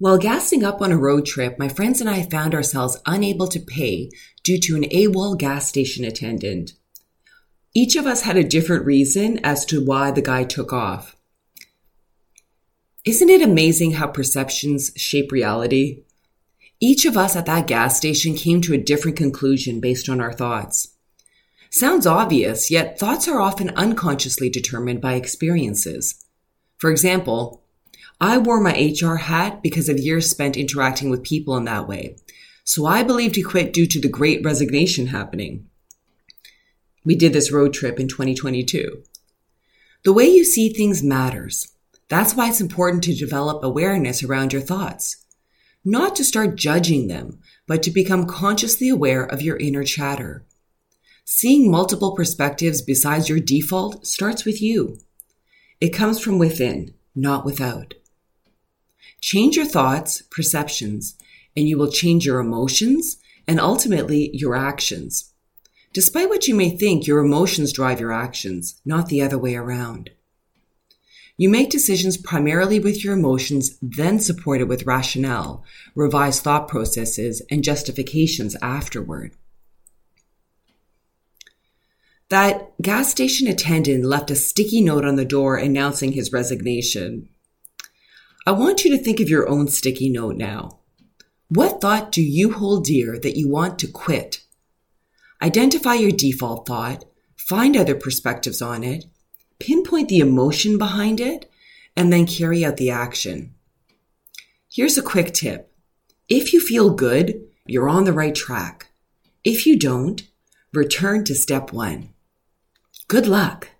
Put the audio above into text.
While gassing up on a road trip, my friends and I found ourselves unable to pay due to an AWOL gas station attendant. Each of us had a different reason as to why the guy took off. Isn't it amazing how perceptions shape reality? Each of us at that gas station came to a different conclusion based on our thoughts. Sounds obvious, yet thoughts are often unconsciously determined by experiences. For example, I wore my HR hat because of years spent interacting with people in that way. So I believed he quit due to the great resignation happening. We did this road trip in 2022. The way you see things matters. That's why it's important to develop awareness around your thoughts. Not to start judging them, but to become consciously aware of your inner chatter. Seeing multiple perspectives besides your default starts with you. It comes from within, not without. Change your thoughts, perceptions, and you will change your emotions and ultimately your actions. Despite what you may think, your emotions drive your actions, not the other way around. You make decisions primarily with your emotions, then supported with rationale, revised thought processes, and justifications afterward. That gas station attendant left a sticky note on the door announcing his resignation. I want you to think of your own sticky note now. What thought do you hold dear that you want to quit? Identify your default thought, find other perspectives on it, pinpoint the emotion behind it, and then carry out the action. Here's a quick tip. If you feel good, you're on the right track. If you don't, return to step one. Good luck.